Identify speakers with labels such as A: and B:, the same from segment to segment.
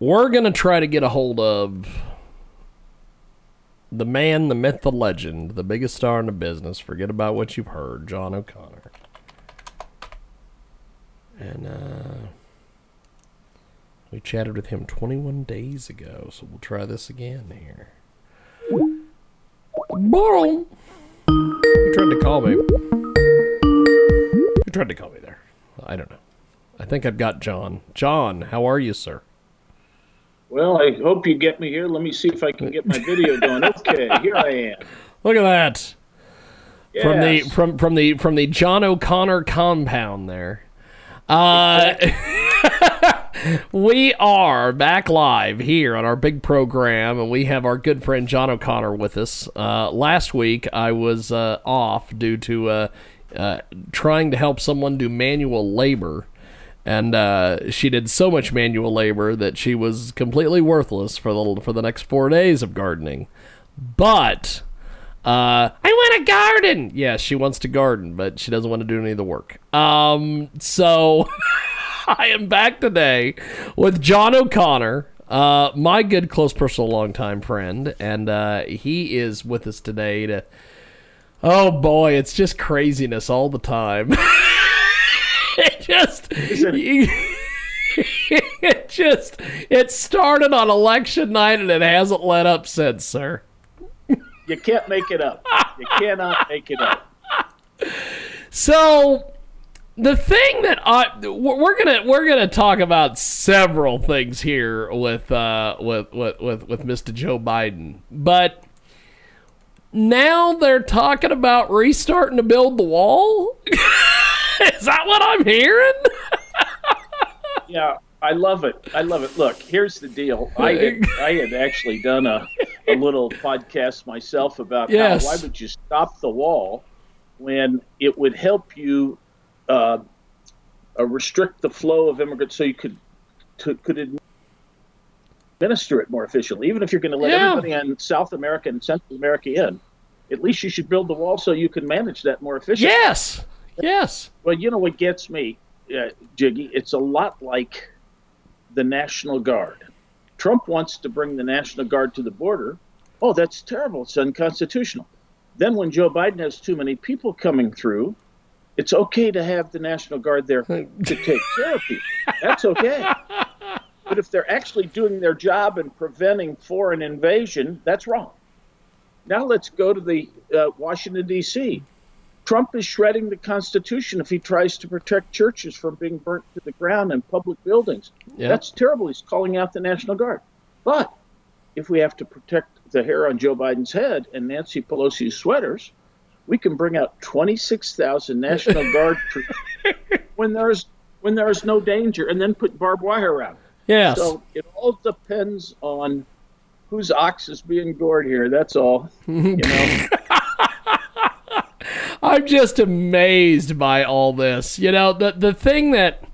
A: We're gonna try to get a hold of the man, the myth, the legend, the biggest star in the business. Forget about what you've heard, John O'Connor. And uh, we chatted with him 21 days ago, so we'll try this again here. Boom. You tried to call me. You tried to call me there. I don't know. I think I've got John. John, how are you, sir?
B: Well, I hope you get me here. Let me see if I can get my video going. Okay, here I am.
A: Look at that. From the from from the from the John O'Connor compound there. Uh, we are back live here on our big program, and we have our good friend John O'Connor with us. Uh, last week, I was uh, off due to uh, uh, trying to help someone do manual labor, and uh, she did so much manual labor that she was completely worthless for the for the next four days of gardening. But uh, I want to garden. Yes, she wants to garden, but she doesn't want to do any of the work. Um, so I am back today with John O'Connor, uh, my good, close, personal, longtime friend, and uh, he is with us today to. Oh boy, it's just craziness all the time. it just. it started on election night and it hasn't let up since, sir.
B: You can't make it up. You cannot make it up.
A: So the thing that I we're gonna we're gonna talk about several things here with uh with with with, with Mr. Joe Biden, but now they're talking about restarting to build the wall. Is that what I'm hearing?
B: Yeah, I love it. I love it. Look, here's the deal. I had, I had actually done a, a little podcast myself about
A: Yes.
B: how why would you stop the wall when it would help you uh, uh, restrict the flow of immigrants so you could to, could administer it more efficiently. Even if you're going to let
A: Yeah.
B: everybody in South America and Central America in, at least you should build the wall so you can manage that more efficiently.
A: Yes. Yes.
B: Well, you know what gets me, uh, Jiggy? It's a lot like the National Guard. Trump wants to bring the National Guard to the border. Oh, that's terrible. It's unconstitutional. Then, when Joe Biden has too many people coming through, it's okay to have the National Guard there to take care of people. That's okay. But if they're actually doing their job and preventing foreign invasion, that's wrong. Now let's go to the uh, Washington D.C. Trump is shredding the Constitution if he tries to protect churches from being burnt to the ground and public buildings.
A: Yeah.
B: That's terrible. He's calling out the National Guard. But if we have to protect the hair on Joe Biden's head and Nancy Pelosi's sweaters, we can bring out 26,000 National Guard troops when there's when there is no danger, and then put barbed wire around.
A: Yes.
B: So it all depends on whose ox is being gored here. That's all. You know.
A: I'm just amazed by all this. You know, the the thing that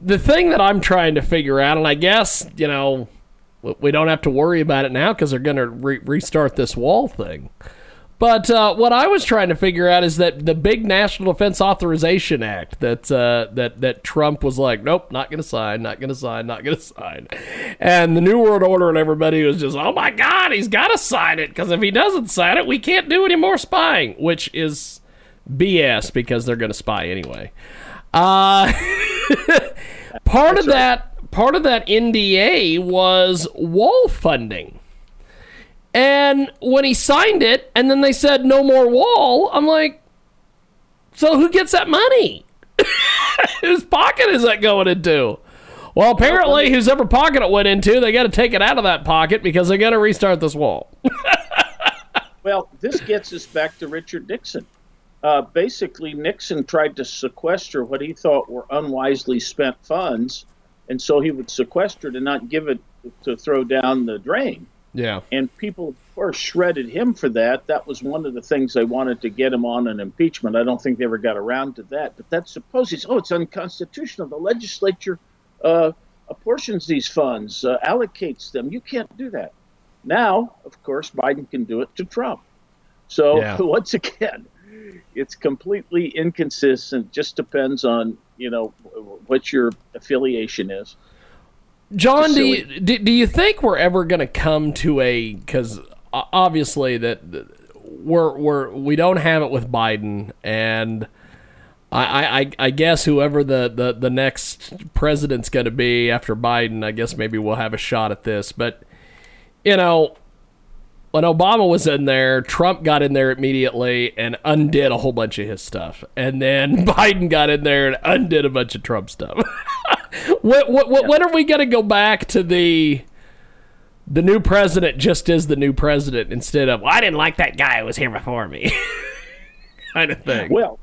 A: the thing that I'm trying to figure out, and I guess you know, we- don't have to worry about it now because they're going to re- restart this wall thing. But uh, what I was trying to figure out is that the big National Defense Authorization Act that uh, that that Trump was like, nope, not going to sign, not going to sign, not going to sign, and the New World Order and everybody was just, oh my God, he's got to sign it because if he doesn't sign it, we can't do any more spying, which is BS because they're going to spy anyway. Uh, part of that part of that NDA was wall funding. And when he signed it, and then they said no more wall, I'm like, so who gets that money? Whose pocket is that going into? Well, apparently, whoever pocket it went into, they got to take it out of that pocket because they got to restart this wall.
B: Well, this gets us back to Richard Nixon. Uh, basically, Nixon tried to sequester what he thought were unwisely spent funds and so he would sequester to not give it to throw down the drain.
A: Yeah.
B: And people, of course, shredded him for that. That was one of the things they wanted to get him on an impeachment. I don't think they ever got around to that. But that supposes, oh, it's unconstitutional. The legislature uh, apportions these funds, uh, allocates them. You can't do that. Now, of course, Biden can do it to Trump. So
A: Yeah.
B: once again, it's completely inconsistent. Just depends on you know what your affiliation is.
A: John, do you, do, do you think we're ever going to come to a because obviously that that we're we're we don't have it with Biden and I, I, I guess whoever the, the, the next president's going to be after Biden, I guess maybe we'll have a shot at this. But, you know, when Obama was in there, Trump got in there immediately and undid a whole bunch of his stuff. And then Biden got in there and undid a bunch of Trump stuff. what, what, what, When are we going to go back to the the new president just is the new president instead of, well, I didn't like that guy who was here before me? kind of thing.
B: Well,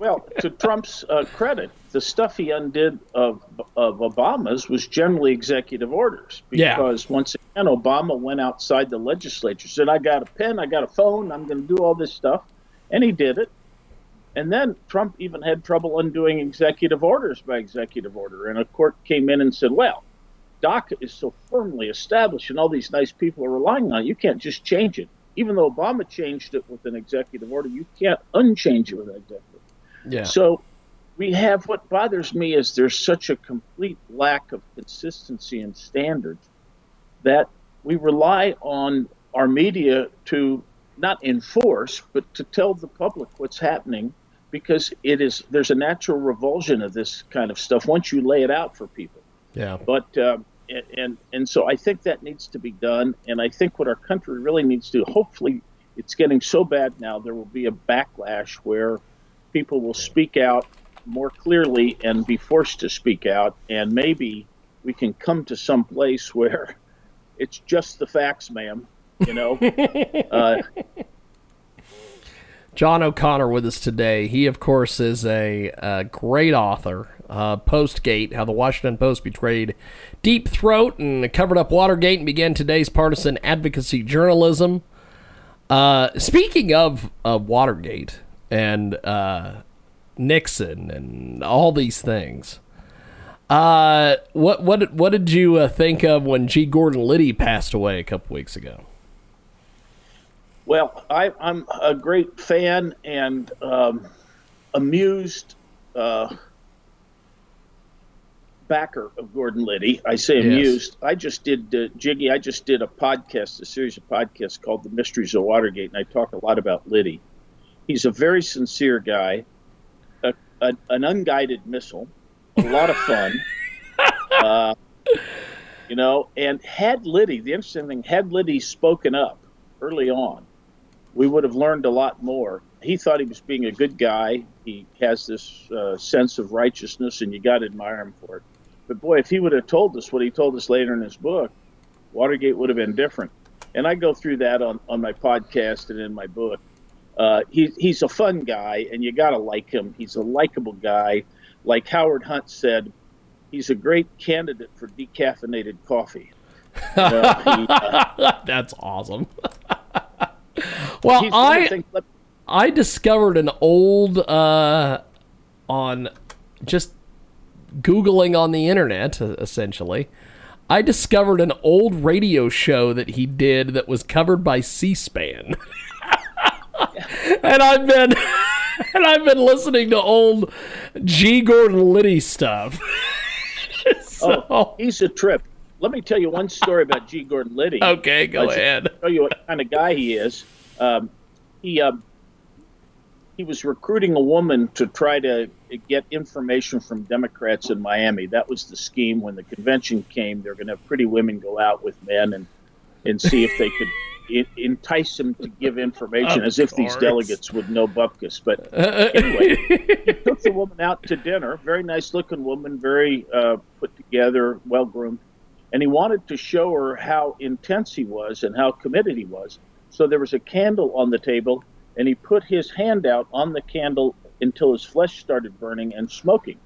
B: well, to Trump's uh, credit, the stuff he undid of of Obama's was generally executive orders
A: Yeah.
B: because once again, Obama went outside the legislature, said, "I got a pen, I got a phone, I'm going to do all this stuff," and he did it. And then Trump even had trouble undoing executive orders by executive order, and a court came in and said, "Well, DACA is so firmly established, and all these nice people are relying on it. You can't just change it." Even though Obama changed it with an executive order, you can't unchange it with an executive.
A: Yeah.
B: So we have what bothers me is there's such a complete lack of consistency and standards that we rely on our media to not enforce but to tell the public what's happening because it is there's a natural revulsion of this kind of stuff once you lay it out for people
A: yeah.
B: but um, and, and and so I think that needs to be done, and I think what our country really needs to do. Hopefully, it's getting so bad now there will be a backlash where people will speak out more clearly and be forced to speak out, and maybe we can come to some place where it's just the facts, ma'am. You know, uh,
A: John O'Connor with us today. He, of course, is a, uh great author. Uh, Postgate, How the Washington Post Betrayed Deep Throat and Covered Up Watergate and Began Today's Partisan Advocacy Journalism. Uh, speaking of uh, Watergate and uh, Nixon and all these things, uh, what what what did you uh, think of when G. Gordon Liddy passed away a couple weeks ago?
B: Well, I, I'm a great fan and um, amused uh, backer of Gordon Liddy. I say
A: Yes.
B: amused. I just did, uh, Jiggy, I just did a podcast, a series of podcasts called The Mysteries of Watergate, and I talk a lot about Liddy. He's a very sincere guy, a, a, an unguided missile, a lot of fun. uh, you know, and had Liddy, the interesting thing, had Liddy spoken up early on, we would have learned a lot more. He thought he was being a good guy. He has this uh, sense of righteousness, and you got to admire him for it. But boy, if he would have told us what he told us later in his book, Watergate would have been different. And I go through that on, on my podcast and in my book. Uh, he, he's a fun guy, and you got to like him. He's a likable guy. Like Howard Hunt said, he's a great candidate for decaffeinated coffee. Know, he, uh,
A: That's awesome. well,
B: he's one of the
A: I I discovered an old uh, on just googling on the internet uh, essentially. I discovered an old radio show that he did that was covered by C-SPAN. and I've been and I've been listening to old G Gordon Liddy stuff. so,
B: Oh, he's a trip. Let me tell you one story about G. Gordon Liddy.
A: okay, go
B: Let's
A: ahead.
B: Show you what kind of guy he is. Um, he um, he was recruiting a woman to try to get information from Democrats in Miami. That was the scheme. When the convention came, they're going to have pretty women go out with men and and see if they could en- entice him to give information,
A: Of
B: as if these delegates would know bupkis. But anyway, he took the woman out to dinner. Very nice looking woman, very uh, put together, well groomed. And he wanted to show her how intense he was and how committed he was. So there was a candle on the table, and he put his hand out on the candle until his flesh started burning and smoking.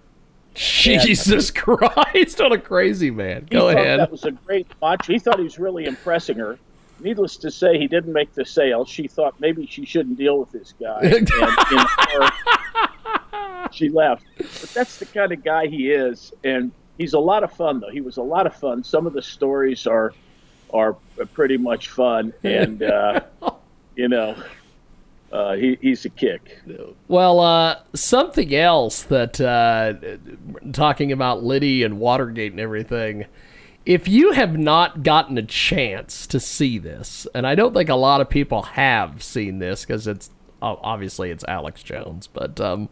A: Jesus Christ, what a crazy man. Go ahead.
B: That was a great watch. He thought he was really impressing her. Needless to say, he didn't make the sale. She thought maybe she shouldn't deal with this guy. and, her, she left. But that's the kind of guy he is, and he's a lot of fun. Though he was a lot of fun. Some of the stories are are pretty much fun, and uh, you know, uh, he, he's a kick.
A: Well, uh, something else that, uh, talking about Liddy and Watergate and everything, if you have not gotten a chance to see this, and I don't think a lot of people have seen this because it's obviously it's Alex Jones, but um,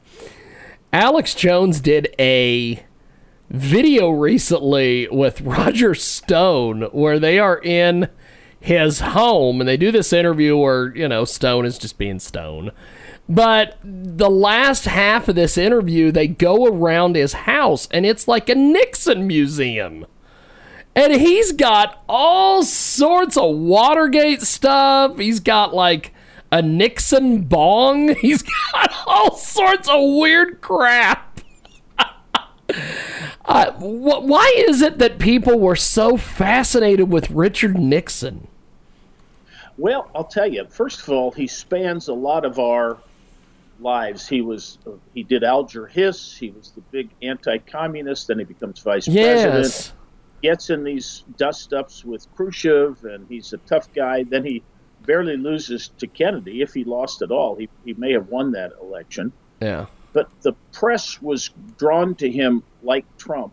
A: Alex Jones did a video recently with Roger Stone where they are in his home and they do this interview where, you know, Stone is just being Stone. But the last half of this interview, they go around his house and it's like a Nixon museum. And he's got all sorts of Watergate stuff. He's got like a Nixon bong. He's got all sorts of weird crap. uh, wh- why is it that people were so fascinated with Richard Nixon?
B: Well, I'll tell you. First of all, he spans a lot of our lives. He was he did Alger Hiss. He was the big anti-communist. Then he becomes vice president.
A: Yes.
B: Gets in these dust-ups with Khrushchev, and he's a tough guy. Then he barely loses to Kennedy. If he lost at all, he he may have won that election.
A: Yeah.
B: But the press was drawn to him like Trump.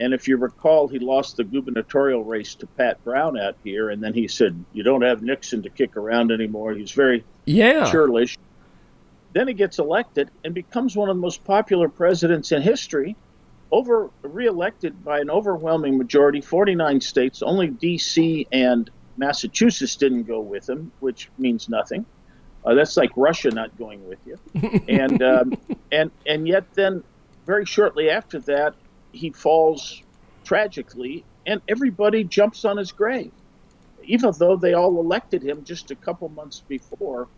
B: And if you recall, he lost the gubernatorial race to Pat Brown out here, and then he said, "You don't have Nixon to kick around anymore." He's very
A: Yeah.
B: churlish. Then he gets elected and becomes one of the most popular presidents in history, over reelected by an overwhelming majority, 49 states. Only D.C. and Massachusetts didn't go with him, which means nothing. Uh, that's like Russia not going with you. And um, and and yet then, very shortly after that, he falls tragically, and everybody jumps on his grave, even though they all elected him just a couple months before.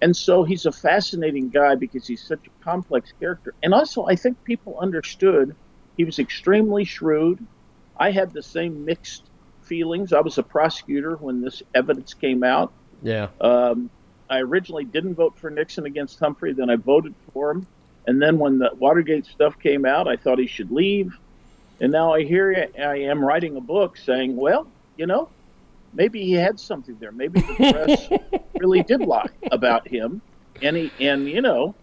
B: And so he's a fascinating guy because he's such a complex character. And also, I think people understood he was extremely shrewd. I had the same mixed feelings. I was a prosecutor when this evidence came out.
A: Yeah.
B: Um, I originally didn't vote for Nixon against Humphrey, then I voted for him. And then when the Watergate stuff came out, I thought he should leave. And now I hear I am writing a book saying, well, you know, maybe he had something there. Maybe the press really did lie about him. And he, and you know,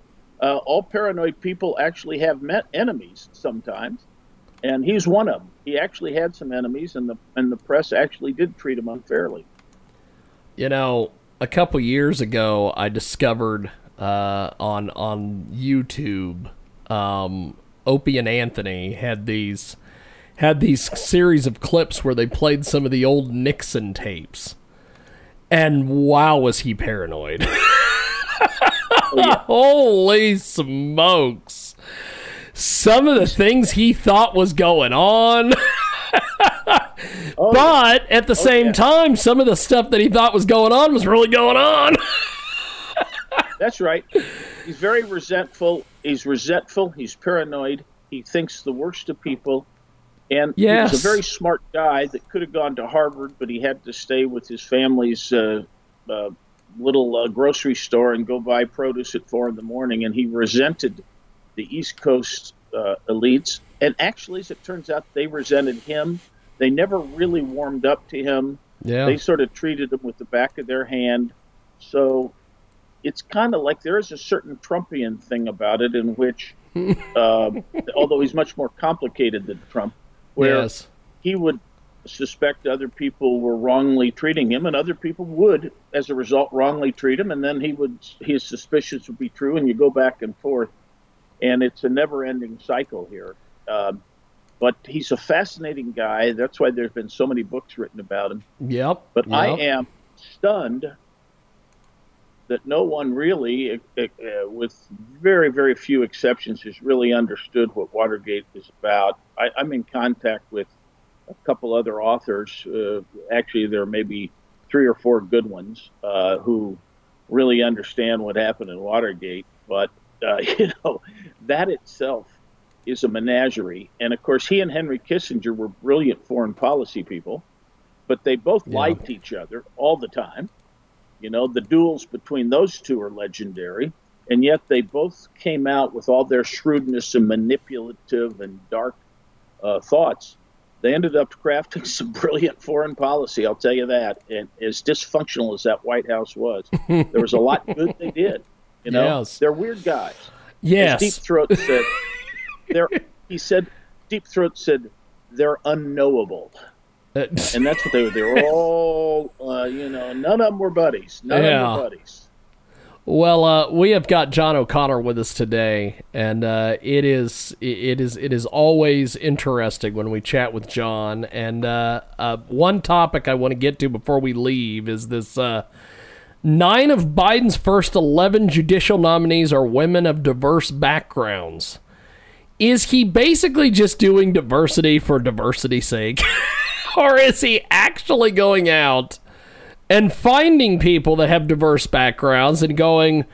B: uh, all paranoid people actually have met enemies sometimes, and he's one of them. He actually had some enemies, and the and the press actually did treat him unfairly.
A: You know, a couple years ago, I discovered uh, on on YouTube, um, Opie and Anthony had these had these series of clips where they played some of the old Nixon tapes, and wow, was he paranoid! Holy smokes! Some of the things he thought was going on. but at the same
B: yeah.
A: time, some of the stuff that he thought was going on was really going on.
B: That's right. He's very resentful. He's resentful. He's paranoid. He thinks the worst of people. And
A: Yes.
B: he's a very smart guy that could have gone to Harvard, but he had to stay with his family's uh, uh, little uh, grocery store and go buy produce at four in the morning. And he resented the East Coast uh, elites. And actually, as it turns out, they resented him. They never really warmed up to him.
A: Yeah.
B: They sort of treated him with the back of their hand. So it's kind of like there is a certain Trumpian thing about it in which, um, although he's much more complicated than Trump, where
A: yes.
B: he would suspect other people were wrongly treating him, and other people would, as a result, wrongly treat him, and then he would his suspicions would be true, and you go back and forth, and it's a never-ending cycle here. Um, but he's a fascinating guy. That's why there's been so many books written about him.
A: Yep.
B: But I am stunned that no one really, with very, very few exceptions, has really understood what Watergate is about. I, I'm in contact with a couple other authors. Uh, actually, there may be three or four good ones uh, who really understand what happened in Watergate. But, uh, you know, that itself is a menagerie. And of course, he and Henry Kissinger were brilliant foreign policy people, but they both
A: Yeah.
B: liked each other all the time. You know, the duels between those two are legendary. And yet they both came out with all their shrewdness and manipulative and dark uh, thoughts. They ended up crafting some brilliant foreign policy, I'll tell you that. And as dysfunctional as that White House was, there was a lot good they did. You know,
A: Yes.
B: they're weird guys. As
A: Yes.
B: Deep Throat said, they're, he said, Deep Throat said, they're unknowable. And that's what they were. They were all, uh, you know, none of them were buddies. None
A: Yeah.
B: of them were buddies.
A: Well, uh, we have got John O'Connor with us today, and uh, it is it is it is always interesting when we chat with John. And uh, uh, one topic I want to get to before we leave is this: uh, nine of Biden's first eleven judicial nominees are women of diverse backgrounds. Is he basically just doing diversity for diversity's sake, or is he actually going out? and finding people that have diverse backgrounds and going,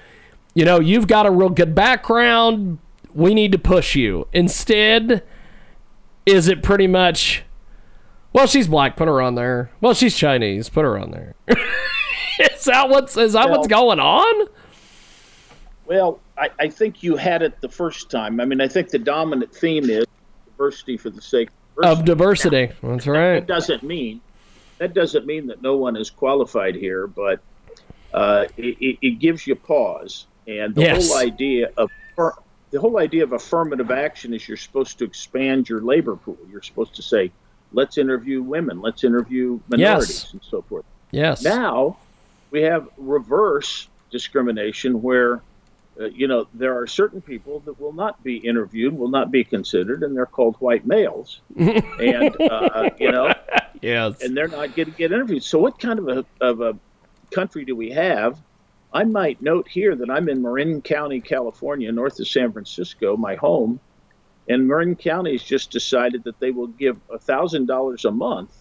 A: you know, you've got a real good background. We need to push you. Instead, is it pretty much, well, she's black, put her on there. Well, she's Chinese, put her on there. is that what's is that what's going on?
B: Well, I, I think you had it the first time. I mean, I think the dominant theme is diversity for the sake
A: Of diversity. That's right.
B: That doesn't mean that doesn't mean that no one is qualified here, but uh, it, it- gives you pause. And the
A: Yes.
B: whole idea of the whole idea of affirmative action is you're supposed to expand your labor pool. You're supposed to say, let's interview women, let's interview minorities, and so forth.
A: Yes.
B: Now we have reverse discrimination where, uh, you know, there are certain people that will not be interviewed, will not be considered, and they're called white males. and, uh, you know,
A: yes.
B: and they're not going to get interviewed. So, what kind of a, of a country do we have? I might note here that I'm in Marin County, California, north of San Francisco, my home. And Marin County has just decided that they will give $1,000 a month,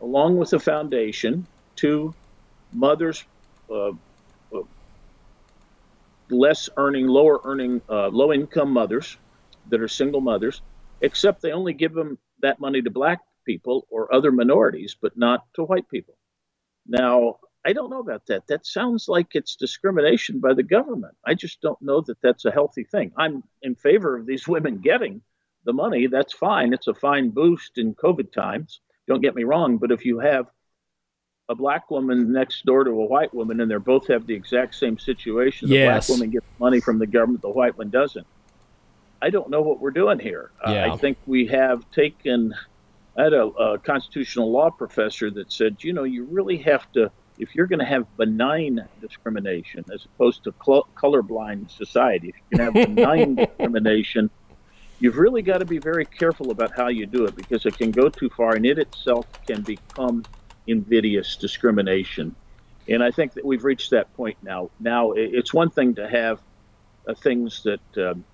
B: along with a foundation, to mothers, uh, uh, less earning, lower earning, uh, low income mothers that are single mothers, except they only give them that money to black people or other minorities, but not to white people. Now, I don't know about that. That sounds like it's discrimination by the government. I just don't know that that's a healthy thing. I'm in favor of these women getting the money. That's fine. It's a fine boost in COVID times. Don't get me wrong. But if you have a black woman next door to a white woman and they both have the exact same situation, the
A: Yes.
B: black woman gets money from the government, the white one doesn't. I don't know what we're doing here. Uh, I think we have taken. I had a, a constitutional law professor that said, you know, you really have to, if you're going to have benign discrimination as opposed to cl- colorblind society, if you can have benign discrimination, you've really got to be very careful about how you do it because it can go too far and it itself can become invidious discrimination. And I think that we've reached that point now. Now, it's one thing to have uh, things that um,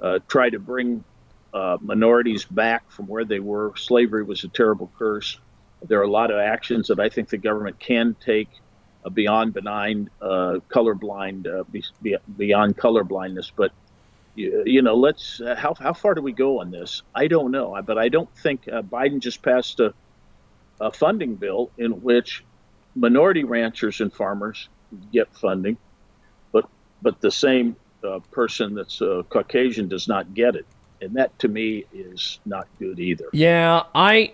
B: uh, try to bring uh, minorities back from where they were. Slavery was a terrible curse. There are a lot of actions that I think the government can take uh, beyond benign, uh, colorblind, uh, be, be, beyond colorblindness. But you, you know, let's how how far do we go on this? I don't know, but I don't think Biden just passed a, a funding bill in which minority ranchers and farmers get funding, but but the same uh, person that's uh, Caucasian does not get it, and that to me is not good either.
A: Yeah, I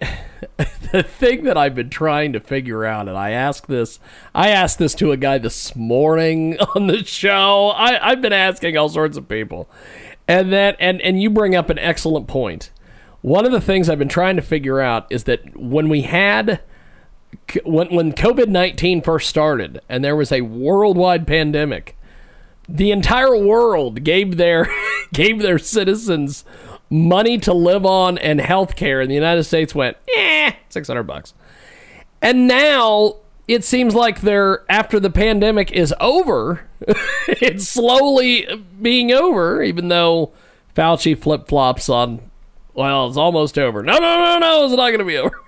A: the thing that I've been trying to figure out, and I asked this, I asked this to a guy this morning on the show. I, I've been asking all sorts of people, and that and and you bring up an excellent point. One of the things I've been trying to figure out is that when we had when when COVID nineteen first started, and there was a worldwide pandemic, the entire world gave their gave their citizens money to live on and health care and the United States went, eh, 600 bucks. And now it seems like they're after the pandemic is over, it's slowly being over, even though Fauci flip flops on, well, it's almost over. No, no, no, no, it's not going to be over.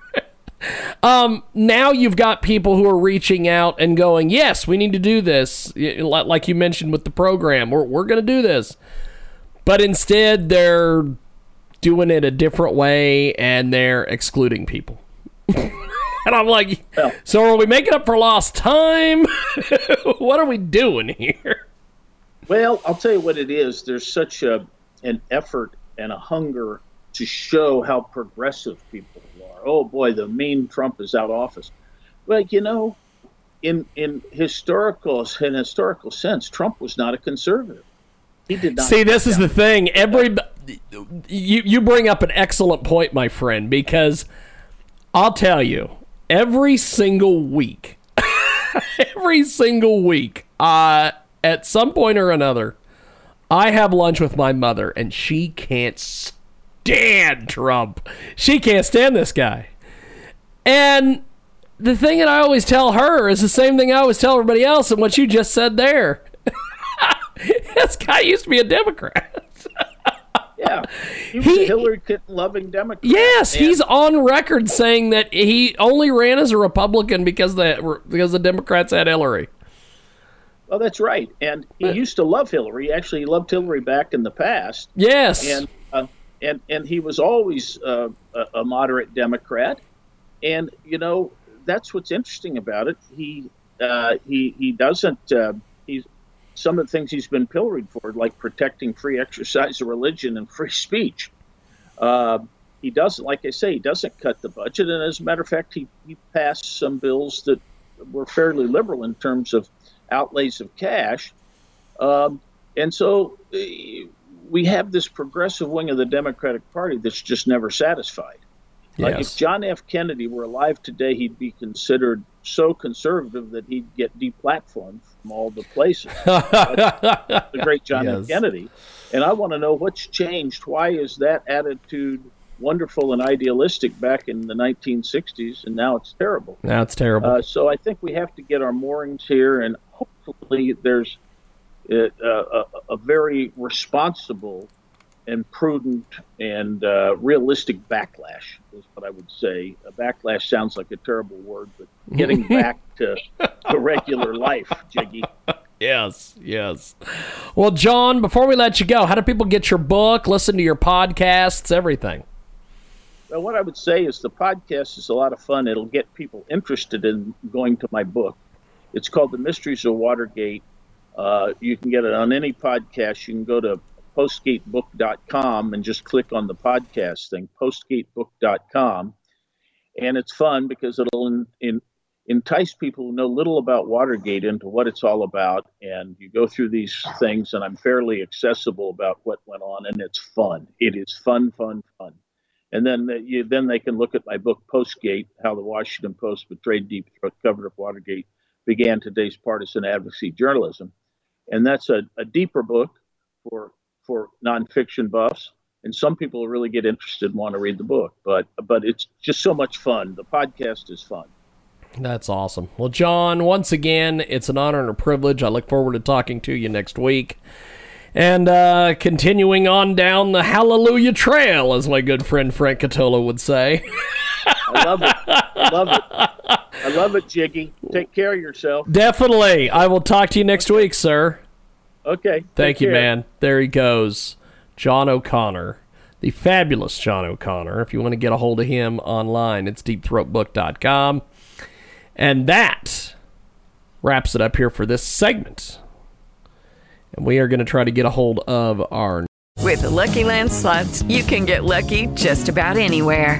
A: um, now you've got people who are reaching out and going, yes, we need to do this. Like you mentioned with the program, we're, we're going to do this. But instead, they're doing it a different way and they're excluding people. and I'm like,
B: Well-
A: so are we making up for lost time? what are we doing here?
B: Well, I'll tell you what it is. There's such a an effort and a hunger to show how progressive people are. Oh boy, the mean Trump is out of office. Well, you know, in in historical in historical sense, Trump was not a conservative. He did not.
A: See, this is the thing. Every you you bring up an excellent point, my friend, because I'll tell you, every single week, every single week, uh, at some point or another, I have lunch with my mother, and she can't stand Trump. She can't stand this guy. And the thing that I always tell her is the same thing I always tell everybody else, and what you just said there. this guy used to be a Democrat.
B: Yeah, he was
A: He-
B: a Hillary Clinton loving Democrat.
A: Yes,
B: And-
A: he's on record saying that he only ran as a Republican because the because the Democrats had Hillary.
B: Well, that's right. And he used to love Hillary. Actually, he loved Hillary back in the past.
A: Yes,
B: and and and he was always uh, a, moderate Democrat, and you know that's what's interesting about it. He uh, he he doesn't uh, he's some of the things he's been pilloried for, like protecting free exercise of religion and free speech. Uh, he doesn't, like I say, he doesn't cut the budget, and as a matter of fact, he he passed some bills that were fairly liberal in terms of outlays of cash. Um, and so uh, we have this progressive wing of the Democratic Party that's just never satisfied. Like
A: yes.
B: if John F. Kennedy were alive today, he'd be considered so conservative that he'd get deplatformed from all the places. the great John
A: Yes.
B: F. Kennedy. And I want to know what's changed. Why is that attitude wonderful and idealistic back in the 1960s, and now it's terrible?
A: Now it's terrible.
B: Uh, so I think we have to get our moorings here, and hopefully there's uh, a, a very responsible and prudent and uh, realistic backlash is what I would say. A backlash sounds like a terrible word, but getting back to, to regular life, Jiggy.
A: yes, yes. Well, John, before we let you go, how do people get your book, listen to your podcasts, everything?
B: Well, what I would say is the podcast is a lot of fun. It'll get people interested in going to my book. It's called The Mysteries of Watergate. Uh, you can get it on any podcast. You can go to postgatebook.com and just click on the podcast thing, postgatebook.com. And it's fun because it'll in, in, entice people who know little about Watergate into what it's all about. And you go through these things, and I'm fairly accessible about what went on, and it's fun. It is fun, fun, fun and then the, you, then they can look at my book Postgate: How the Washington Post Betrayed Deep Throat, Covered Up Watergate, Began Today's Partisan Advocacy Journalism, and that's a, a deeper book for for nonfiction buffs. And some people really get interested and want to read the book, but but it's just so much fun. The podcast is fun.
A: That's awesome. Well, John, once again, it's an honor and a privilege. I look forward to talking to you next week. And uh, continuing on down the Hallelujah Trail, as my good friend Frank Catola would say.
B: I love it. I love it. I love it, Jiggy. Take care of yourself.
A: Definitely. I will talk to you next week, sir.
B: Okay. take
A: Thank you,
B: care.
A: man. There he goes. John O'Connor, the fabulous John O'Connor. If you want to get a hold of him online, it's deepthroatbook.com. And that wraps it up here for this segment. And we are going to try to get a hold of our.
C: With the Lucky Land slots, you can get lucky just about anywhere.